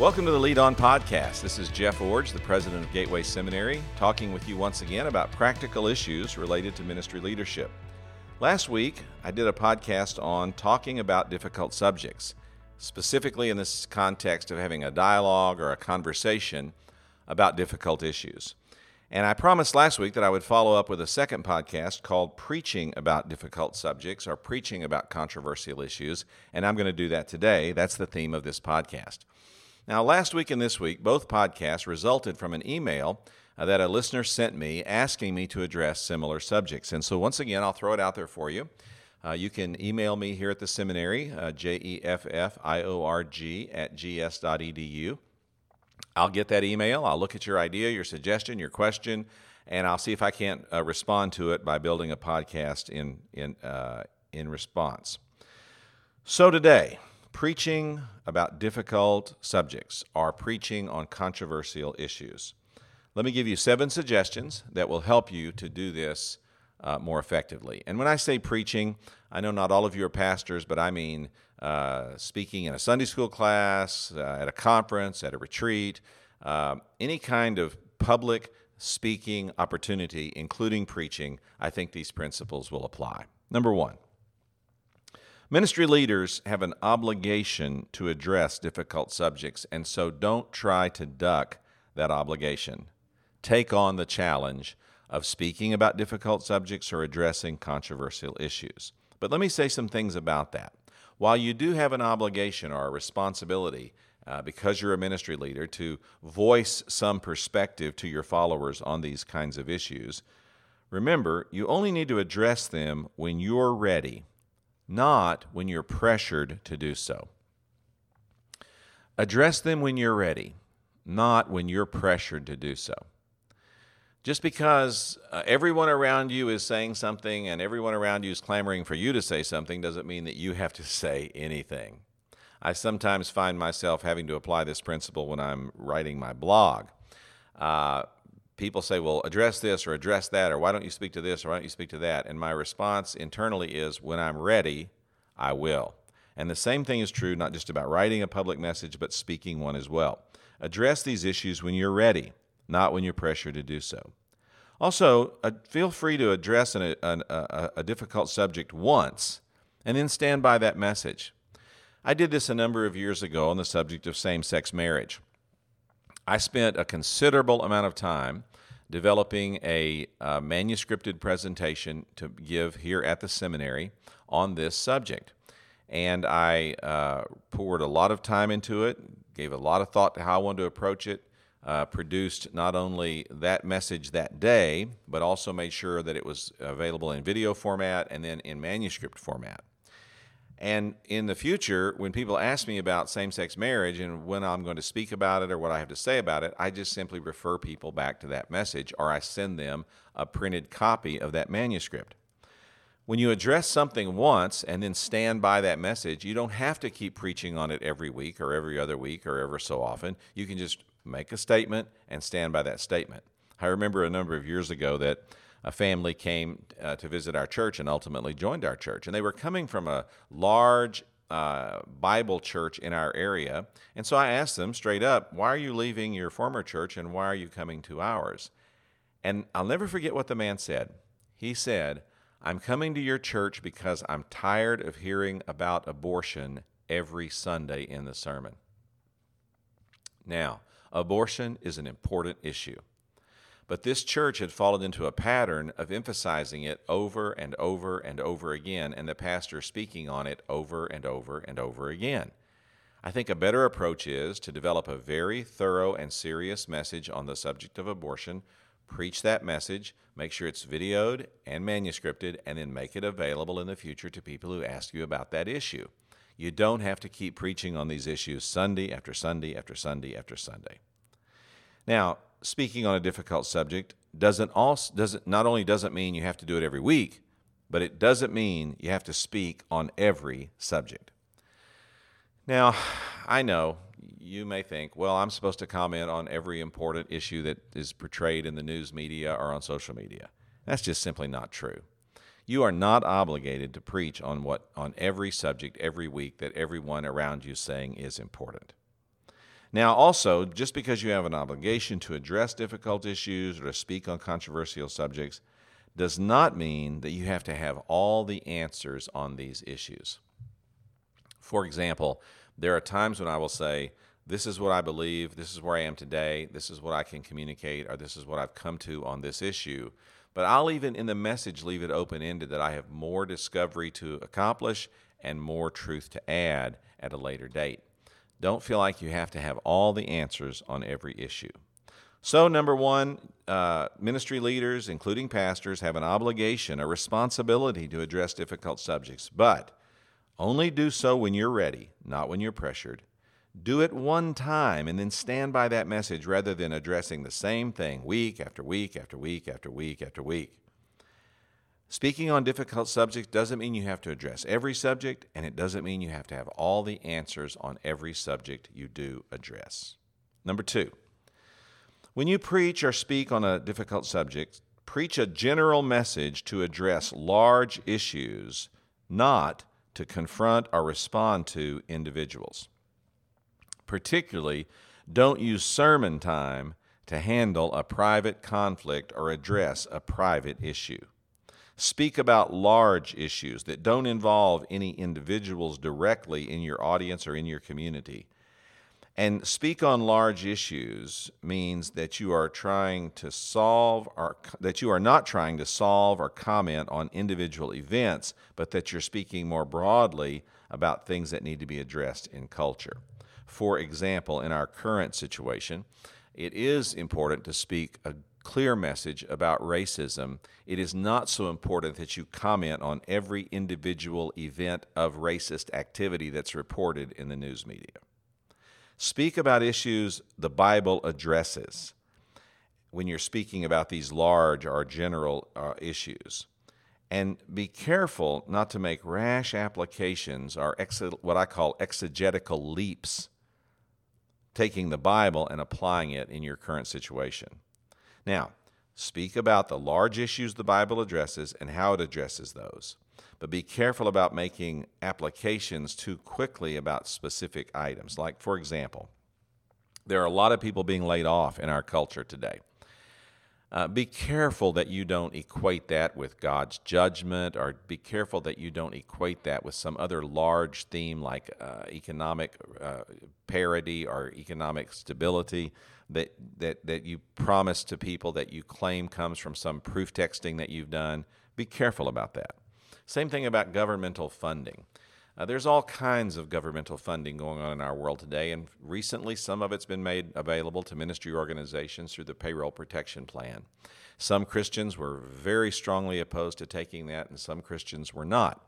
Welcome to the Lead On Podcast. This is Jeff Iorg, the president of Gateway Seminary, talking with you once again about practical issues related to ministry leadership. Last week, I did a podcast on talking about difficult subjects, specifically in this context of having a dialogue or a conversation about difficult issues. And I promised last week that I would follow up with a second podcast called Preaching About Difficult Subjects or Preaching About Controversial Issues. And I'm going to do that today. That's the theme of this podcast. Now, last week and this week, both podcasts resulted from an email uh, that a listener sent me asking me to address similar subjects. And so, once again, I'll throw it out there for you. Uh, you can email me here at the seminary, uh, at gs.edu. I'll get that email. I'll look at your idea, your suggestion, your question, and I'll see if I can't uh, respond to it by building a podcast in in uh, in response. So today, preaching about difficult subjects or preaching on controversial issues. Let me give you seven suggestions that will help you to do this uh, more effectively. And when I say preaching, I know not all of you are pastors, but I mean uh, speaking in a Sunday school class, uh, at a conference, at a retreat, uh, any kind of public speaking opportunity, including preaching, I think these principles will apply. Number one, ministry leaders have an obligation to address difficult subjects, and so don't try to duck that obligation. Take on the challenge of speaking about difficult subjects or addressing controversial issues. But let me say some things about that. While you do have an obligation or a responsibility, uh, because you're a ministry leader, to voice some perspective to your followers on these kinds of issues, remember, you only need to address them when you're ready, not when you're pressured to do so. Address them when you're ready, not when you're pressured to do so. Just because uh, everyone around you is saying something and everyone around you is clamoring for you to say something doesn't mean that you have to say anything. I sometimes find myself having to apply this principle when I'm writing my blog. Uh, people say, well, address this or address that, or why don't you speak to this or why don't you speak to that? And my response internally is, when I'm ready, I will. And the same thing is true not just about writing a public message, but speaking one as well. Address these issues when you're ready not when you're pressured to do so. Also, uh, feel free to address an, a, a difficult subject once and then stand by that message. I did this a number of years ago on the subject of same sex marriage. I spent a considerable amount of time developing a, a manuscripted presentation to give here at the seminary on this subject. And I uh, poured a lot of time into it, gave a lot of thought to how I wanted to approach it, uh, produced not only that message that day, but also made sure that it was available in video format and then in manuscript format. And in the future, when people ask me about same sex marriage and when I'm going to speak about it or what I have to say about it, I just simply refer people back to that message or I send them a printed copy of that manuscript. When you address something once and then stand by that message, you don't have to keep preaching on it every week or every other week or ever so often. You can just make a statement and stand by that statement. I remember a number of years ago that a family came uh, to visit our church and ultimately joined our church. And they were coming from a large uh, Bible church in our area. And so I asked them straight up, Why are you leaving your former church and why are you coming to ours? And I'll never forget what the man said. He said, I'm coming to your church because I'm tired of hearing about abortion every Sunday in the sermon. Now, Abortion is an important issue. But this church had fallen into a pattern of emphasizing it over and over and over again, and the pastor speaking on it over and over and over again. I think a better approach is to develop a very thorough and serious message on the subject of abortion, preach that message, make sure it's videoed and manuscripted, and then make it available in the future to people who ask you about that issue. You don't have to keep preaching on these issues Sunday after Sunday after Sunday after Sunday. Now, speaking on a difficult subject doesn't also doesn't not only doesn't mean you have to do it every week, but it doesn't mean you have to speak on every subject. Now, I know you may think, well, I'm supposed to comment on every important issue that is portrayed in the news media or on social media. That's just simply not true. You are not obligated to preach on what on every subject every week that everyone around you is saying is important. Now, also, just because you have an obligation to address difficult issues or to speak on controversial subjects does not mean that you have to have all the answers on these issues. For example, there are times when I will say, This is what I believe, this is where I am today, this is what I can communicate, or this is what I've come to on this issue. But I'll even in the message leave it open ended that I have more discovery to accomplish and more truth to add at a later date. Don't feel like you have to have all the answers on every issue. So, number one, uh, ministry leaders, including pastors, have an obligation, a responsibility to address difficult subjects, but only do so when you're ready, not when you're pressured. Do it one time and then stand by that message rather than addressing the same thing week after week after week after week after week. Speaking on difficult subjects doesn't mean you have to address every subject, and it doesn't mean you have to have all the answers on every subject you do address. Number two, when you preach or speak on a difficult subject, preach a general message to address large issues, not to confront or respond to individuals. Particularly, don't use sermon time to handle a private conflict or address a private issue. Speak about large issues that don't involve any individuals directly in your audience or in your community. And speak on large issues means that you are trying to solve or that you are not trying to solve or comment on individual events, but that you're speaking more broadly about things that need to be addressed in culture. For example, in our current situation, it is important to speak a clear message about racism, it is not so important that you comment on every individual event of racist activity that's reported in the news media. Speak about issues the Bible addresses when you're speaking about these large or general uh, issues. And be careful not to make rash applications or ex- what I call exegetical leaps, taking the Bible and applying it in your current situation. Now, speak about the large issues the Bible addresses and how it addresses those. But be careful about making applications too quickly about specific items. Like, for example, there are a lot of people being laid off in our culture today. Uh, be careful that you don't equate that with God's judgment, or be careful that you don't equate that with some other large theme like uh, economic uh, parity or economic stability that, that, that you promise to people that you claim comes from some proof texting that you've done. Be careful about that. Same thing about governmental funding. Uh, there's all kinds of governmental funding going on in our world today, and recently some of it's been made available to ministry organizations through the Payroll Protection Plan. Some Christians were very strongly opposed to taking that, and some Christians were not.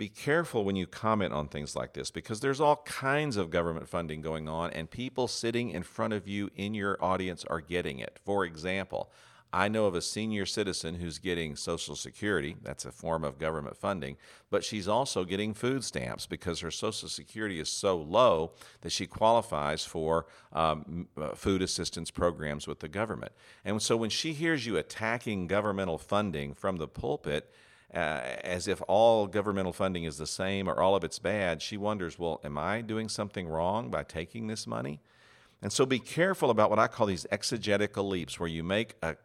Be careful when you comment on things like this because there's all kinds of government funding going on, and people sitting in front of you in your audience are getting it. For example, I know of a senior citizen who's getting Social Security. That's a form of government funding. But she's also getting food stamps because her Social Security is so low that she qualifies for um, uh, food assistance programs with the government. And so when she hears you attacking governmental funding from the pulpit, uh, as if all governmental funding is the same or all of it's bad, she wonders, well, am I doing something wrong by taking this money? And so be careful about what I call these exegetical leaps, where you make a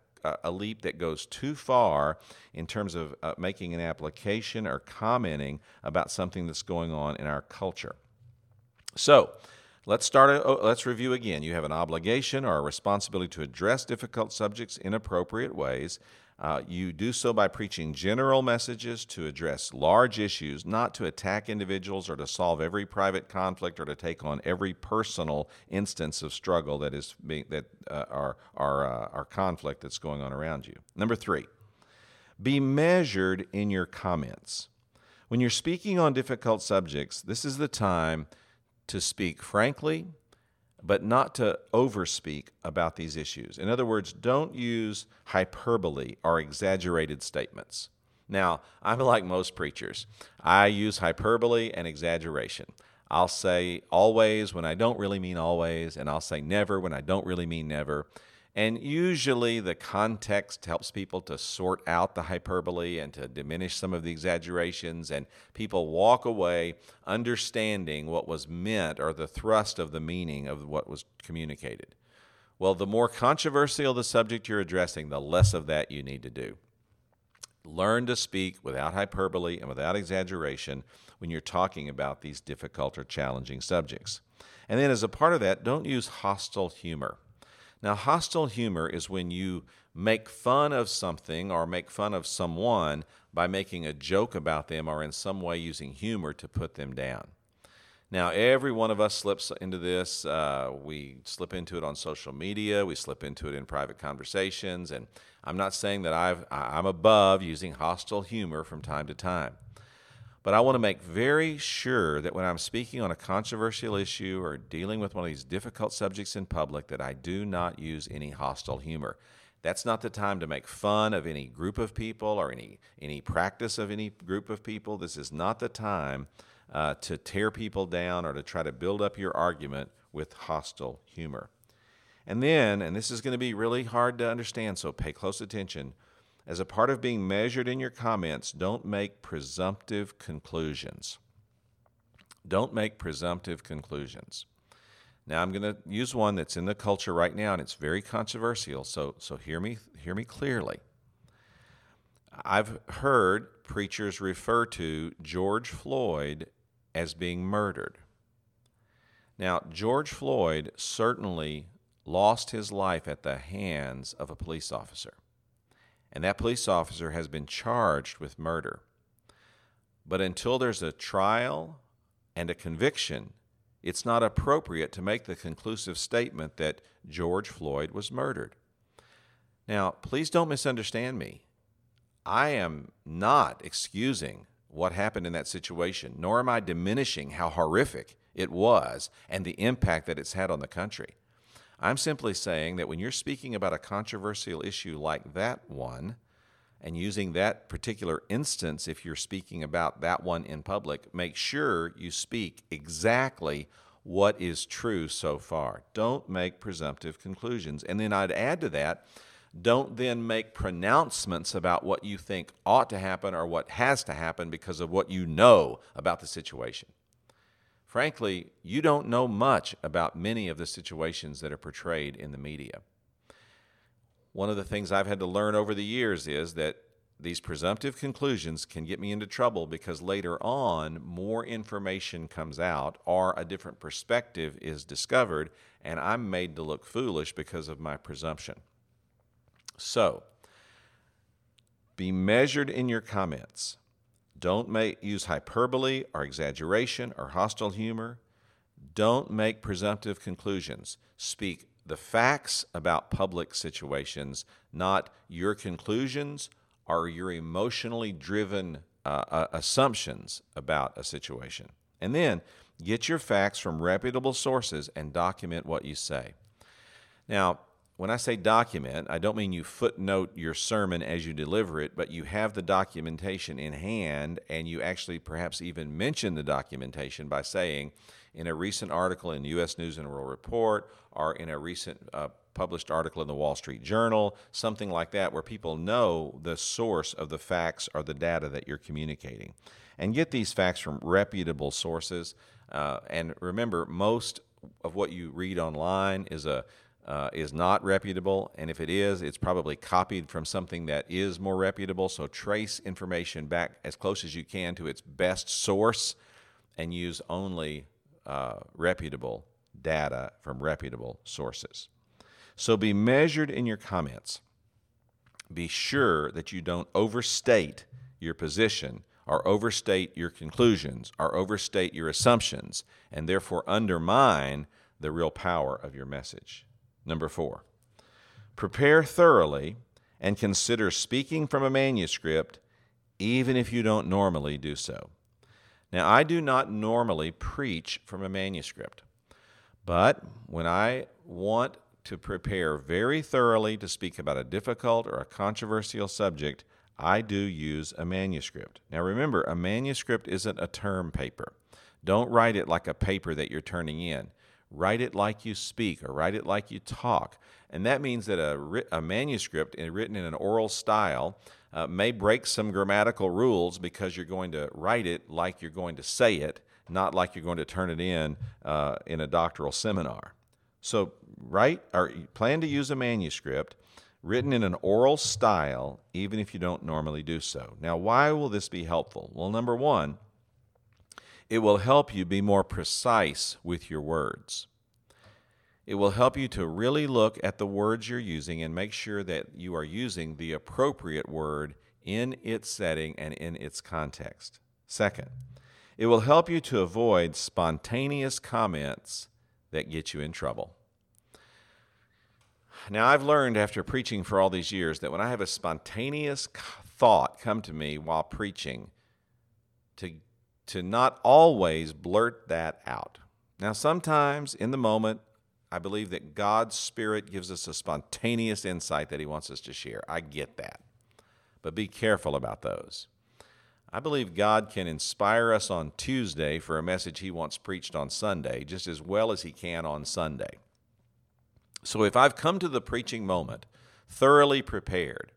a leap that goes too far in terms of uh, making an application or commenting about something that's going on in our culture. So, let's start. Oh, let's review again. You have an obligation or a responsibility to address difficult subjects in appropriate ways. Uh, you do so by preaching general messages to address large issues, not to attack individuals or to solve every private conflict or to take on every personal instance of struggle that is being, that uh, our our uh, our conflict that's going on around you. Number three, be measured in your comments. When you're speaking on difficult subjects, this is the time to speak frankly but not to overspeak about these issues. In other words, don't use hyperbole or exaggerated statements. Now, I'm like most preachers. I use hyperbole and exaggeration. I'll say always when I don't really mean always, and I'll say never when I don't really mean never. And usually the context helps people to sort out the hyperbole and to diminish some of the exaggerations, and people walk away understanding what was meant or the thrust of the meaning of what was communicated. Well, the more controversial the subject you're addressing, the less of that you need to do. Learn to speak without hyperbole and without exaggeration when you're talking about these difficult or challenging subjects. And then, as a part of that, don't use hostile humor. Now, hostile humor is when you make fun of something or make fun of someone by making a joke about them or in some way using humor to put them down. Now, every one of us slips into this. Uh, we slip into it on social media. We slip into it in private conversations. And I'm not saying that I've, I'm above using hostile humor from time to time. But I want to make very sure that when I'm speaking on a controversial issue or dealing with one of these difficult subjects in public, that I do not use any hostile humor. That's not the time to make fun of any group of people or any, any practice of any group of people. This is not the time uh, to tear people down or to try to build up your argument with hostile humor. And then, and this is going to be really hard to understand, so pay close attention as a part of being measured in your comments, don't make presumptive conclusions. Don't make presumptive conclusions. Now I'm going to use one that's in the culture right now and it's very controversial, so so hear me hear me clearly. I've heard preachers refer to George Floyd as being murdered. Now, George Floyd certainly lost his life at the hands of a police officer and that police officer has been charged with murder. But until there's a trial and a conviction, it's not appropriate to make the conclusive statement that George Floyd was murdered. Now, please don't misunderstand me. I am not excusing what happened in that situation, nor am I diminishing how horrific it was and the impact that it's had on the country. I'm simply saying that when you're speaking about a controversial issue like that one, and using that particular instance, if you're speaking about that one in public, make sure you speak exactly what is true so far. Don't make presumptive conclusions. And then I'd add to that, don't then make pronouncements about what you think ought to happen or what has to happen because of what you know about the situation. Frankly, you don't know much about many of the situations that are portrayed in the media. One of the things I've had to learn over the years is that these presumptive conclusions can get me into trouble because later on more information comes out or a different perspective is discovered and I'm made to look foolish because of my presumption. So, be measured in your comments. Don't make, use hyperbole or exaggeration or hostile humor. Don't make presumptive conclusions. Speak the facts about public situations, not your conclusions or your emotionally driven uh, uh, assumptions about a situation. And then get your facts from reputable sources and document what you say. Now, when I say document, I don't mean you footnote your sermon as you deliver it, but you have the documentation in hand and you actually perhaps even mention the documentation by saying, in a recent article in U.S. News and World Report or in a recent uh, published article in the Wall Street Journal, something like that, where people know the source of the facts or the data that you're communicating. And get these facts from reputable sources. Uh, and remember, most of what you read online is a uh, is not reputable, and if it is, it's probably copied from something that is more reputable. So trace information back as close as you can to its best source, and use only uh, reputable data from reputable sources. So be measured in your comments. Be sure that you don't overstate your position or overstate your conclusions or overstate your assumptions and therefore undermine the real power of your message. Number four, prepare thoroughly and consider speaking from a manuscript even if you don't normally do so. Now, I do not normally preach from a manuscript, but when I want to prepare very thoroughly to speak about a difficult or a controversial subject, I do use a manuscript. Now, remember, a manuscript isn't a term paper. Don't write it like a paper that you're turning in write it like you speak or write it like you talk. And that means that a, a manuscript written in an oral style uh, may break some grammatical rules because you're going to write it like you're going to say it, not like you're going to turn it in uh, in a doctoral seminar. So, write or plan to use a manuscript written in an oral style, even if you don't normally do so. Now, why will this be helpful? Well, number one, it will help you be more precise with your words. It will help you to really look at the words you're using and make sure that you are using the appropriate word in its setting and in its context. Second, it will help you to avoid spontaneous comments that get you in trouble. Now, I've learned after preaching for all these years that when I have a spontaneous thought come to me while preaching, to, to not always blurt that out. Now, sometimes in the moment, I believe that God's Spirit gives us a spontaneous insight that He wants us to share. I get that. But be careful about those. I believe God can inspire us on Tuesday for a message He wants preached on Sunday just as well as He can on Sunday. So if I've come to the preaching moment thoroughly prepared,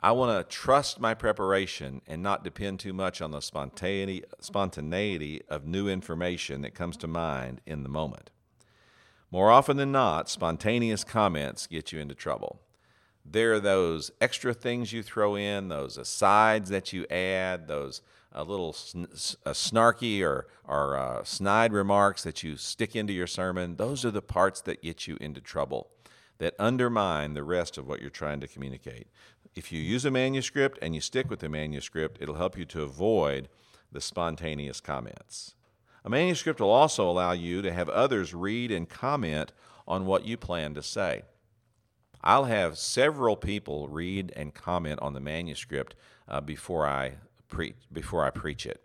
I want to trust my preparation and not depend too much on the spontaneity, spontaneity of new information that comes to mind in the moment. More often than not, spontaneous comments get you into trouble. There are those extra things you throw in, those asides that you add, those uh, little sn- uh, snarky or, or uh, snide remarks that you stick into your sermon. Those are the parts that get you into trouble, that undermine the rest of what you're trying to communicate. If you use a manuscript and you stick with the manuscript, it'll help you to avoid the spontaneous comments. A manuscript will also allow you to have others read and comment on what you plan to say. I'll have several people read and comment on the manuscript uh, before I preach before I preach it.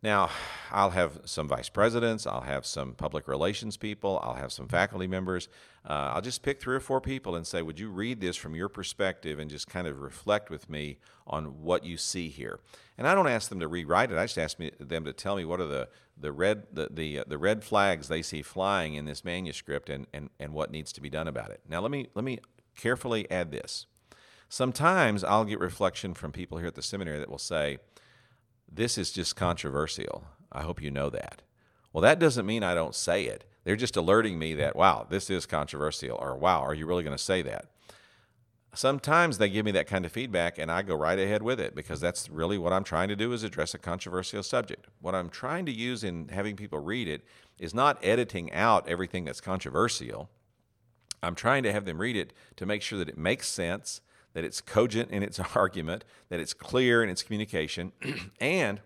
Now, I'll have some vice presidents, I'll have some public relations people, I'll have some faculty members. Uh, I'll just pick three or four people and say, Would you read this from your perspective and just kind of reflect with me on what you see here? And I don't ask them to rewrite it, I just ask me, them to tell me what are the, the, red, the, the, uh, the red flags they see flying in this manuscript and, and, and what needs to be done about it. Now, let me, let me carefully add this. Sometimes I'll get reflection from people here at the seminary that will say, this is just controversial. I hope you know that. Well, that doesn't mean I don't say it. They're just alerting me that, wow, this is controversial, or wow, are you really going to say that? Sometimes they give me that kind of feedback and I go right ahead with it because that's really what I'm trying to do is address a controversial subject. What I'm trying to use in having people read it is not editing out everything that's controversial. I'm trying to have them read it to make sure that it makes sense, that it's cogent in its argument, that it's clear in its communication, and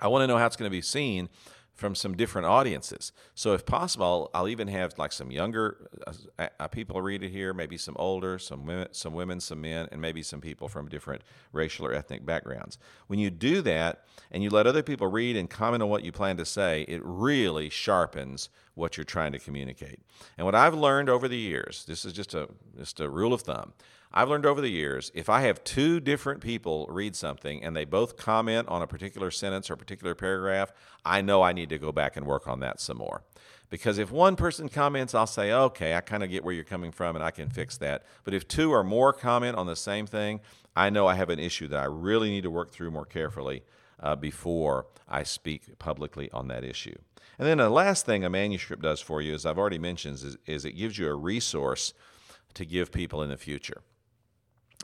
I want to know how it's going to be seen from some different audiences. So, if possible, I'll even have like some younger uh, people read it here, maybe some older, some women, some women, some men, and maybe some people from different racial or ethnic backgrounds. When you do that and you let other people read and comment on what you plan to say, it really sharpens what you're trying to communicate. And what I've learned over the years, this is just a just a rule of thumb. I've learned over the years if I have two different people read something and they both comment on a particular sentence or a particular paragraph, I know I need to go back and work on that some more. Because if one person comments, I'll say, okay, I kind of get where you're coming from and I can fix that. But if two or more comment on the same thing, I know I have an issue that I really need to work through more carefully uh, before I speak publicly on that issue. And then the last thing a manuscript does for you, as I've already mentioned, is, is it gives you a resource to give people in the future.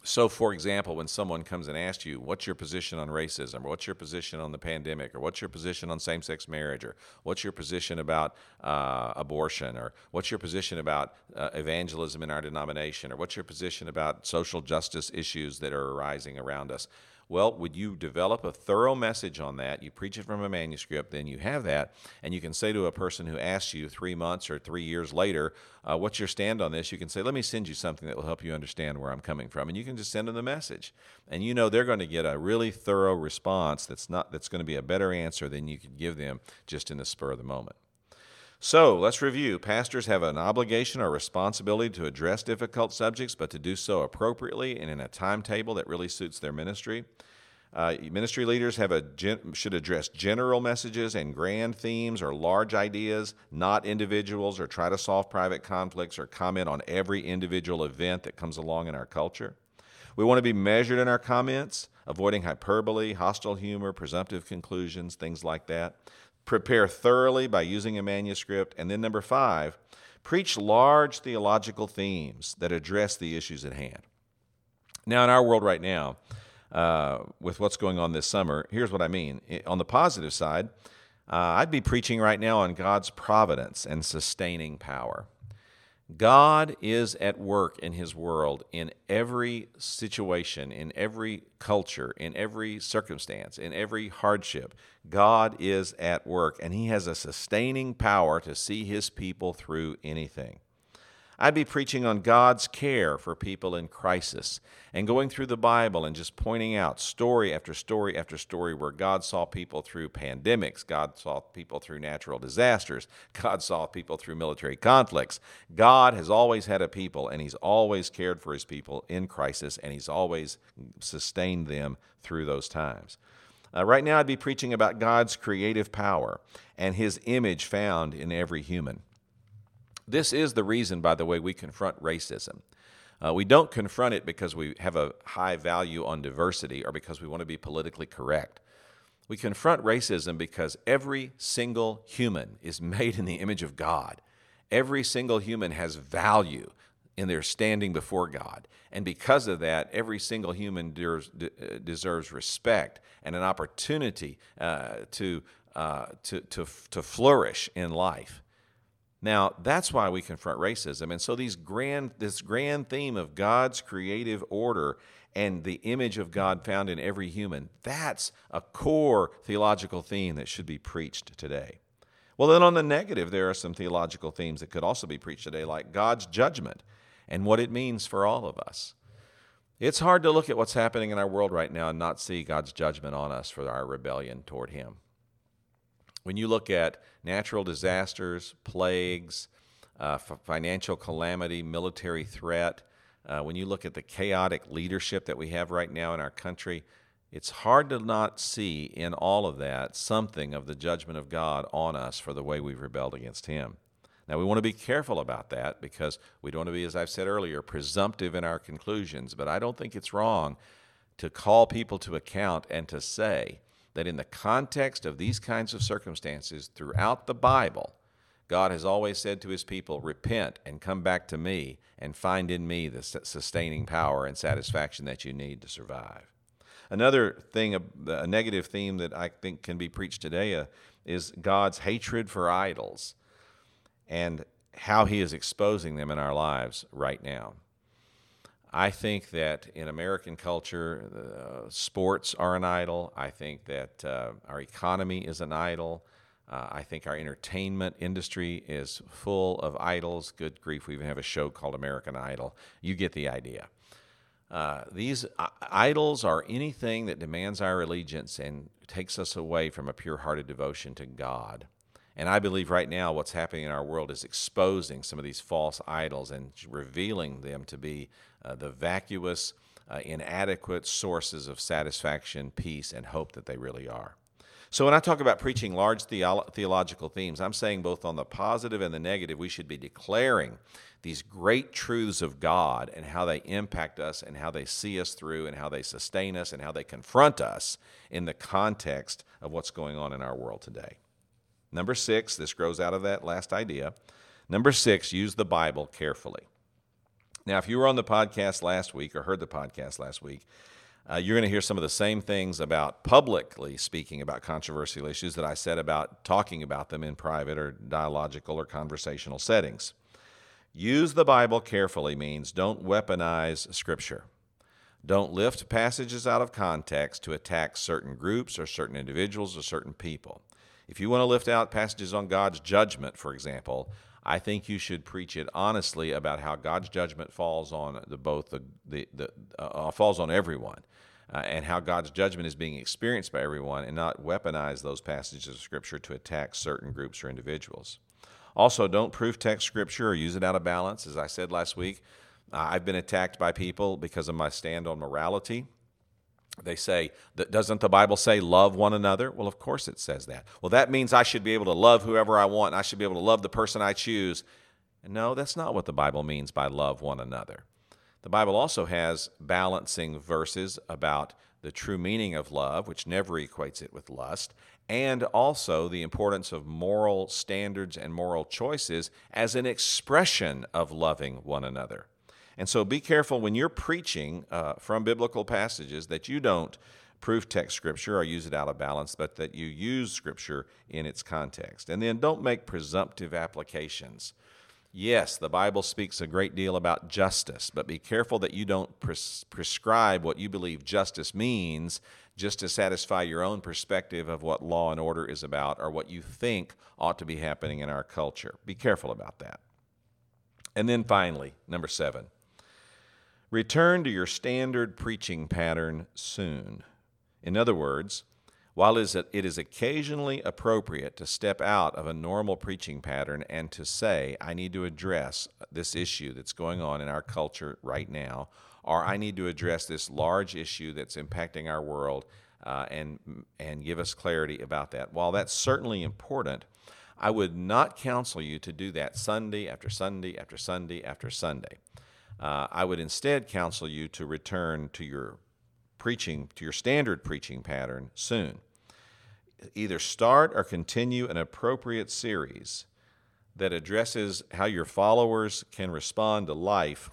So, for example, when someone comes and asks you, What's your position on racism? or What's your position on the pandemic? or What's your position on same sex marriage? or What's your position about uh, abortion? or What's your position about uh, evangelism in our denomination? or What's your position about social justice issues that are arising around us? Well, would you develop a thorough message on that? You preach it from a manuscript, then you have that, and you can say to a person who asks you three months or three years later, uh, What's your stand on this? You can say, Let me send you something that will help you understand where I'm coming from. And you can just send them the message. And you know they're going to get a really thorough response that's, not, that's going to be a better answer than you could give them just in the spur of the moment. So let's review. Pastors have an obligation or responsibility to address difficult subjects, but to do so appropriately and in a timetable that really suits their ministry. Uh, ministry leaders have a gen- should address general messages and grand themes or large ideas, not individuals, or try to solve private conflicts or comment on every individual event that comes along in our culture. We want to be measured in our comments, avoiding hyperbole, hostile humor, presumptive conclusions, things like that. Prepare thoroughly by using a manuscript. And then, number five, preach large theological themes that address the issues at hand. Now, in our world right now, uh, with what's going on this summer, here's what I mean. On the positive side, uh, I'd be preaching right now on God's providence and sustaining power. God is at work in His world in every situation, in every culture, in every circumstance, in every hardship. God is at work, and He has a sustaining power to see His people through anything. I'd be preaching on God's care for people in crisis and going through the Bible and just pointing out story after story after story where God saw people through pandemics, God saw people through natural disasters, God saw people through military conflicts. God has always had a people and He's always cared for His people in crisis and He's always sustained them through those times. Uh, right now, I'd be preaching about God's creative power and His image found in every human. This is the reason, by the way, we confront racism. Uh, we don't confront it because we have a high value on diversity or because we want to be politically correct. We confront racism because every single human is made in the image of God. Every single human has value in their standing before God. And because of that, every single human deserves, uh, respect and an opportunity uh, to, uh, to, to, to flourish in life. Now, that's why we confront racism. And so these grand this grand theme of God's creative order and the image of God found in every human, that's a core theological theme that should be preached today. Well, then on the negative, there are some theological themes that could also be preached today, like God's judgment and what it means for all of us. It's hard to look at what's happening in our world right now and not see God's judgment on us for our rebellion toward Him when you look at natural disasters, plagues, uh, financial calamity, military threat, uh, when you look at the chaotic leadership that we have right now in our country, it's hard to not see in all of that something of the judgment of God on us for the way we've rebelled against Him. Now, we want to be careful about that because we don't want to be, as I've said earlier, presumptive in our conclusions, but I don't think it's wrong to call people to account and to say, that in the context of these kinds of circumstances throughout the Bible, God has always said to his people, Repent and come back to me and find in me the sustaining power and satisfaction that you need to survive. Another thing, a, negative theme that I think can be preached today uh, is God's hatred for idols and how he is exposing them in our lives right now. I think that in American culture, uh, sports are an idol. I think that uh, our economy is an idol. Uh, I think our entertainment industry is full of idols. Good grief, we even have a show called American Idol. You get the idea. Uh, these uh, idols are anything that demands our allegiance and takes us away from a pure hearted devotion to God. And I believe right now what's happening in our world is exposing some of these false idols and revealing them to be uh, the vacuous, uh, inadequate sources of satisfaction, peace, and hope that they really are. So, when I talk about preaching large theolo- theological themes, I'm saying both on the positive and the negative, we should be declaring these great truths of God and how they impact us and how they see us through and how they sustain us and how they confront us in the context of what's going on in our world today. Number six, this grows out of that last idea. Number six, use the Bible carefully. Now, if you were on the podcast last week or heard the podcast last week, uh, you're going to hear some of the same things about publicly speaking about controversial issues that I said about talking about them in private or dialogical or conversational settings. Use the Bible carefully means don't weaponize Scripture. Don't lift passages out of context to attack certain groups or certain individuals or certain people. If you want to lift out passages on God's judgment, for example, I think you should preach it honestly about how God's judgment falls on the both the the, the uh, uh, falls on everyone, uh, and how God's judgment is being experienced by everyone, and not weaponize those passages of Scripture to attack certain groups or individuals. Also, don't proof text Scripture or use it out of balance. As I said last week, I've been attacked by people because of my stand on morality. They say, that doesn't the Bible say love one another? Well, of course it says that. Well, that means I should be able to love whoever I want. I should be able to love the person I choose. No, that's not what the Bible means by love one another. The Bible also has balancing verses about the true meaning of love, which never equates it with lust, and also the importance of moral standards and moral choices as an expression of loving one another. And so be careful when you're preaching uh, from biblical passages that you don't proof text scripture or use it out of balance, but that you use scripture in its context. And then don't make presumptive applications. Yes, the Bible speaks a great deal about justice, but be careful that you don't pres- prescribe what you believe justice means just to satisfy your own perspective of what law and order is about or what you think ought to be happening in our culture. Be careful about that. And then finally, number seven, return to your standard preaching pattern soon. In other words, while it is occasionally appropriate to step out of a normal preaching pattern and to say, I need to address this issue that's going on in our culture right now, or I need to address this large issue that's impacting our world uh, and, and give us clarity about that. While that's certainly important, I would not counsel you to do that Sunday after Sunday after Sunday after Sunday. Uh, I would instead counsel you to return to your preaching, to your standard preaching pattern soon. Either start or continue an appropriate series that addresses how your followers can respond to life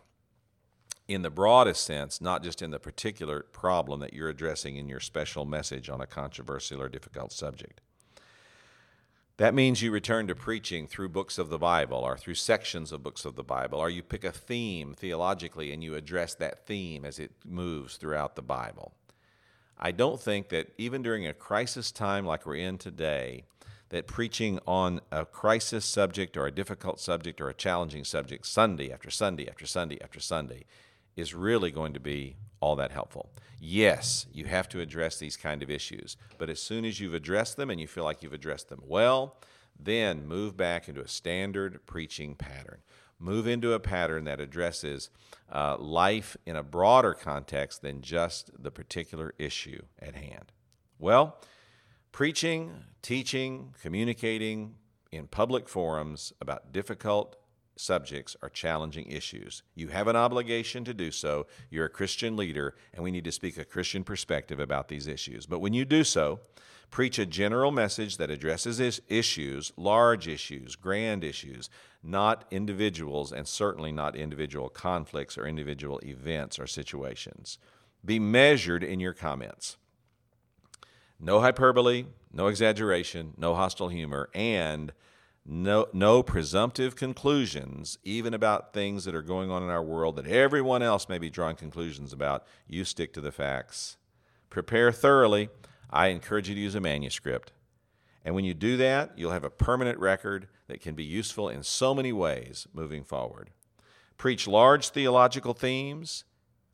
in the broadest sense, not just in the particular problem that you're addressing in your special message on a controversial or difficult subject. That means you return to preaching through books of the Bible or through sections of books of the Bible, or you pick a theme theologically and you address that theme as it moves throughout the Bible. I don't think that even during a crisis time like we're in today, that preaching on a crisis subject or a difficult subject or a challenging subject Sunday after Sunday after Sunday after Sunday is really going to be all that helpful. Yes, you have to address these kind of issues, but as soon as you've addressed them and you feel like you've addressed them well, then move back into a standard preaching pattern. Move into a pattern that addresses uh, life in a broader context than just the particular issue at hand. Well, preaching, teaching, communicating in public forums about difficult subjects are challenging issues. You have an obligation to do so. You're a Christian leader, and we need to speak a Christian perspective about these issues. But when you do so, preach a general message that addresses issues, large issues, grand issues, not individuals, and certainly not individual conflicts or individual events or situations. Be measured in your comments. No hyperbole, no exaggeration, no hostile humor, and no, no presumptive conclusions, even about things that are going on in our world that everyone else may be drawing conclusions about. You stick to the facts. Prepare thoroughly. I encourage you to use a manuscript. And when you do that, you'll have a permanent record that can be useful in so many ways moving forward. Preach large theological themes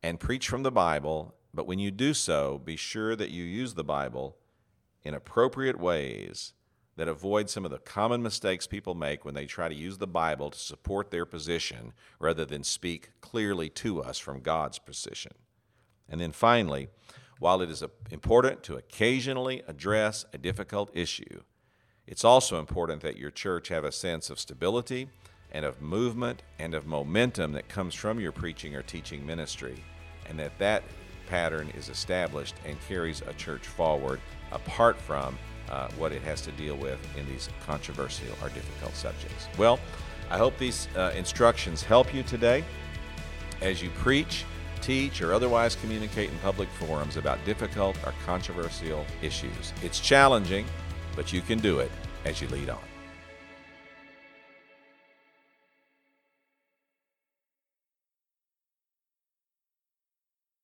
and preach from the Bible, but when you do so, be sure that you use the Bible in appropriate ways that avoid some of the common mistakes people make when they try to use the Bible to support their position rather than speak clearly to us from God's position. And then finally, while it is important to occasionally address a difficult issue, it's also important that your church have a sense of stability and of movement and of momentum that comes from your preaching or teaching ministry, and that that pattern is established and carries a church forward apart from uh, what it has to deal with in these controversial or difficult subjects. Well, I hope these uh, instructions help you today as you preach, teach, or otherwise communicate in public forums about difficult or controversial issues. It's challenging, but you can do it as you lead on.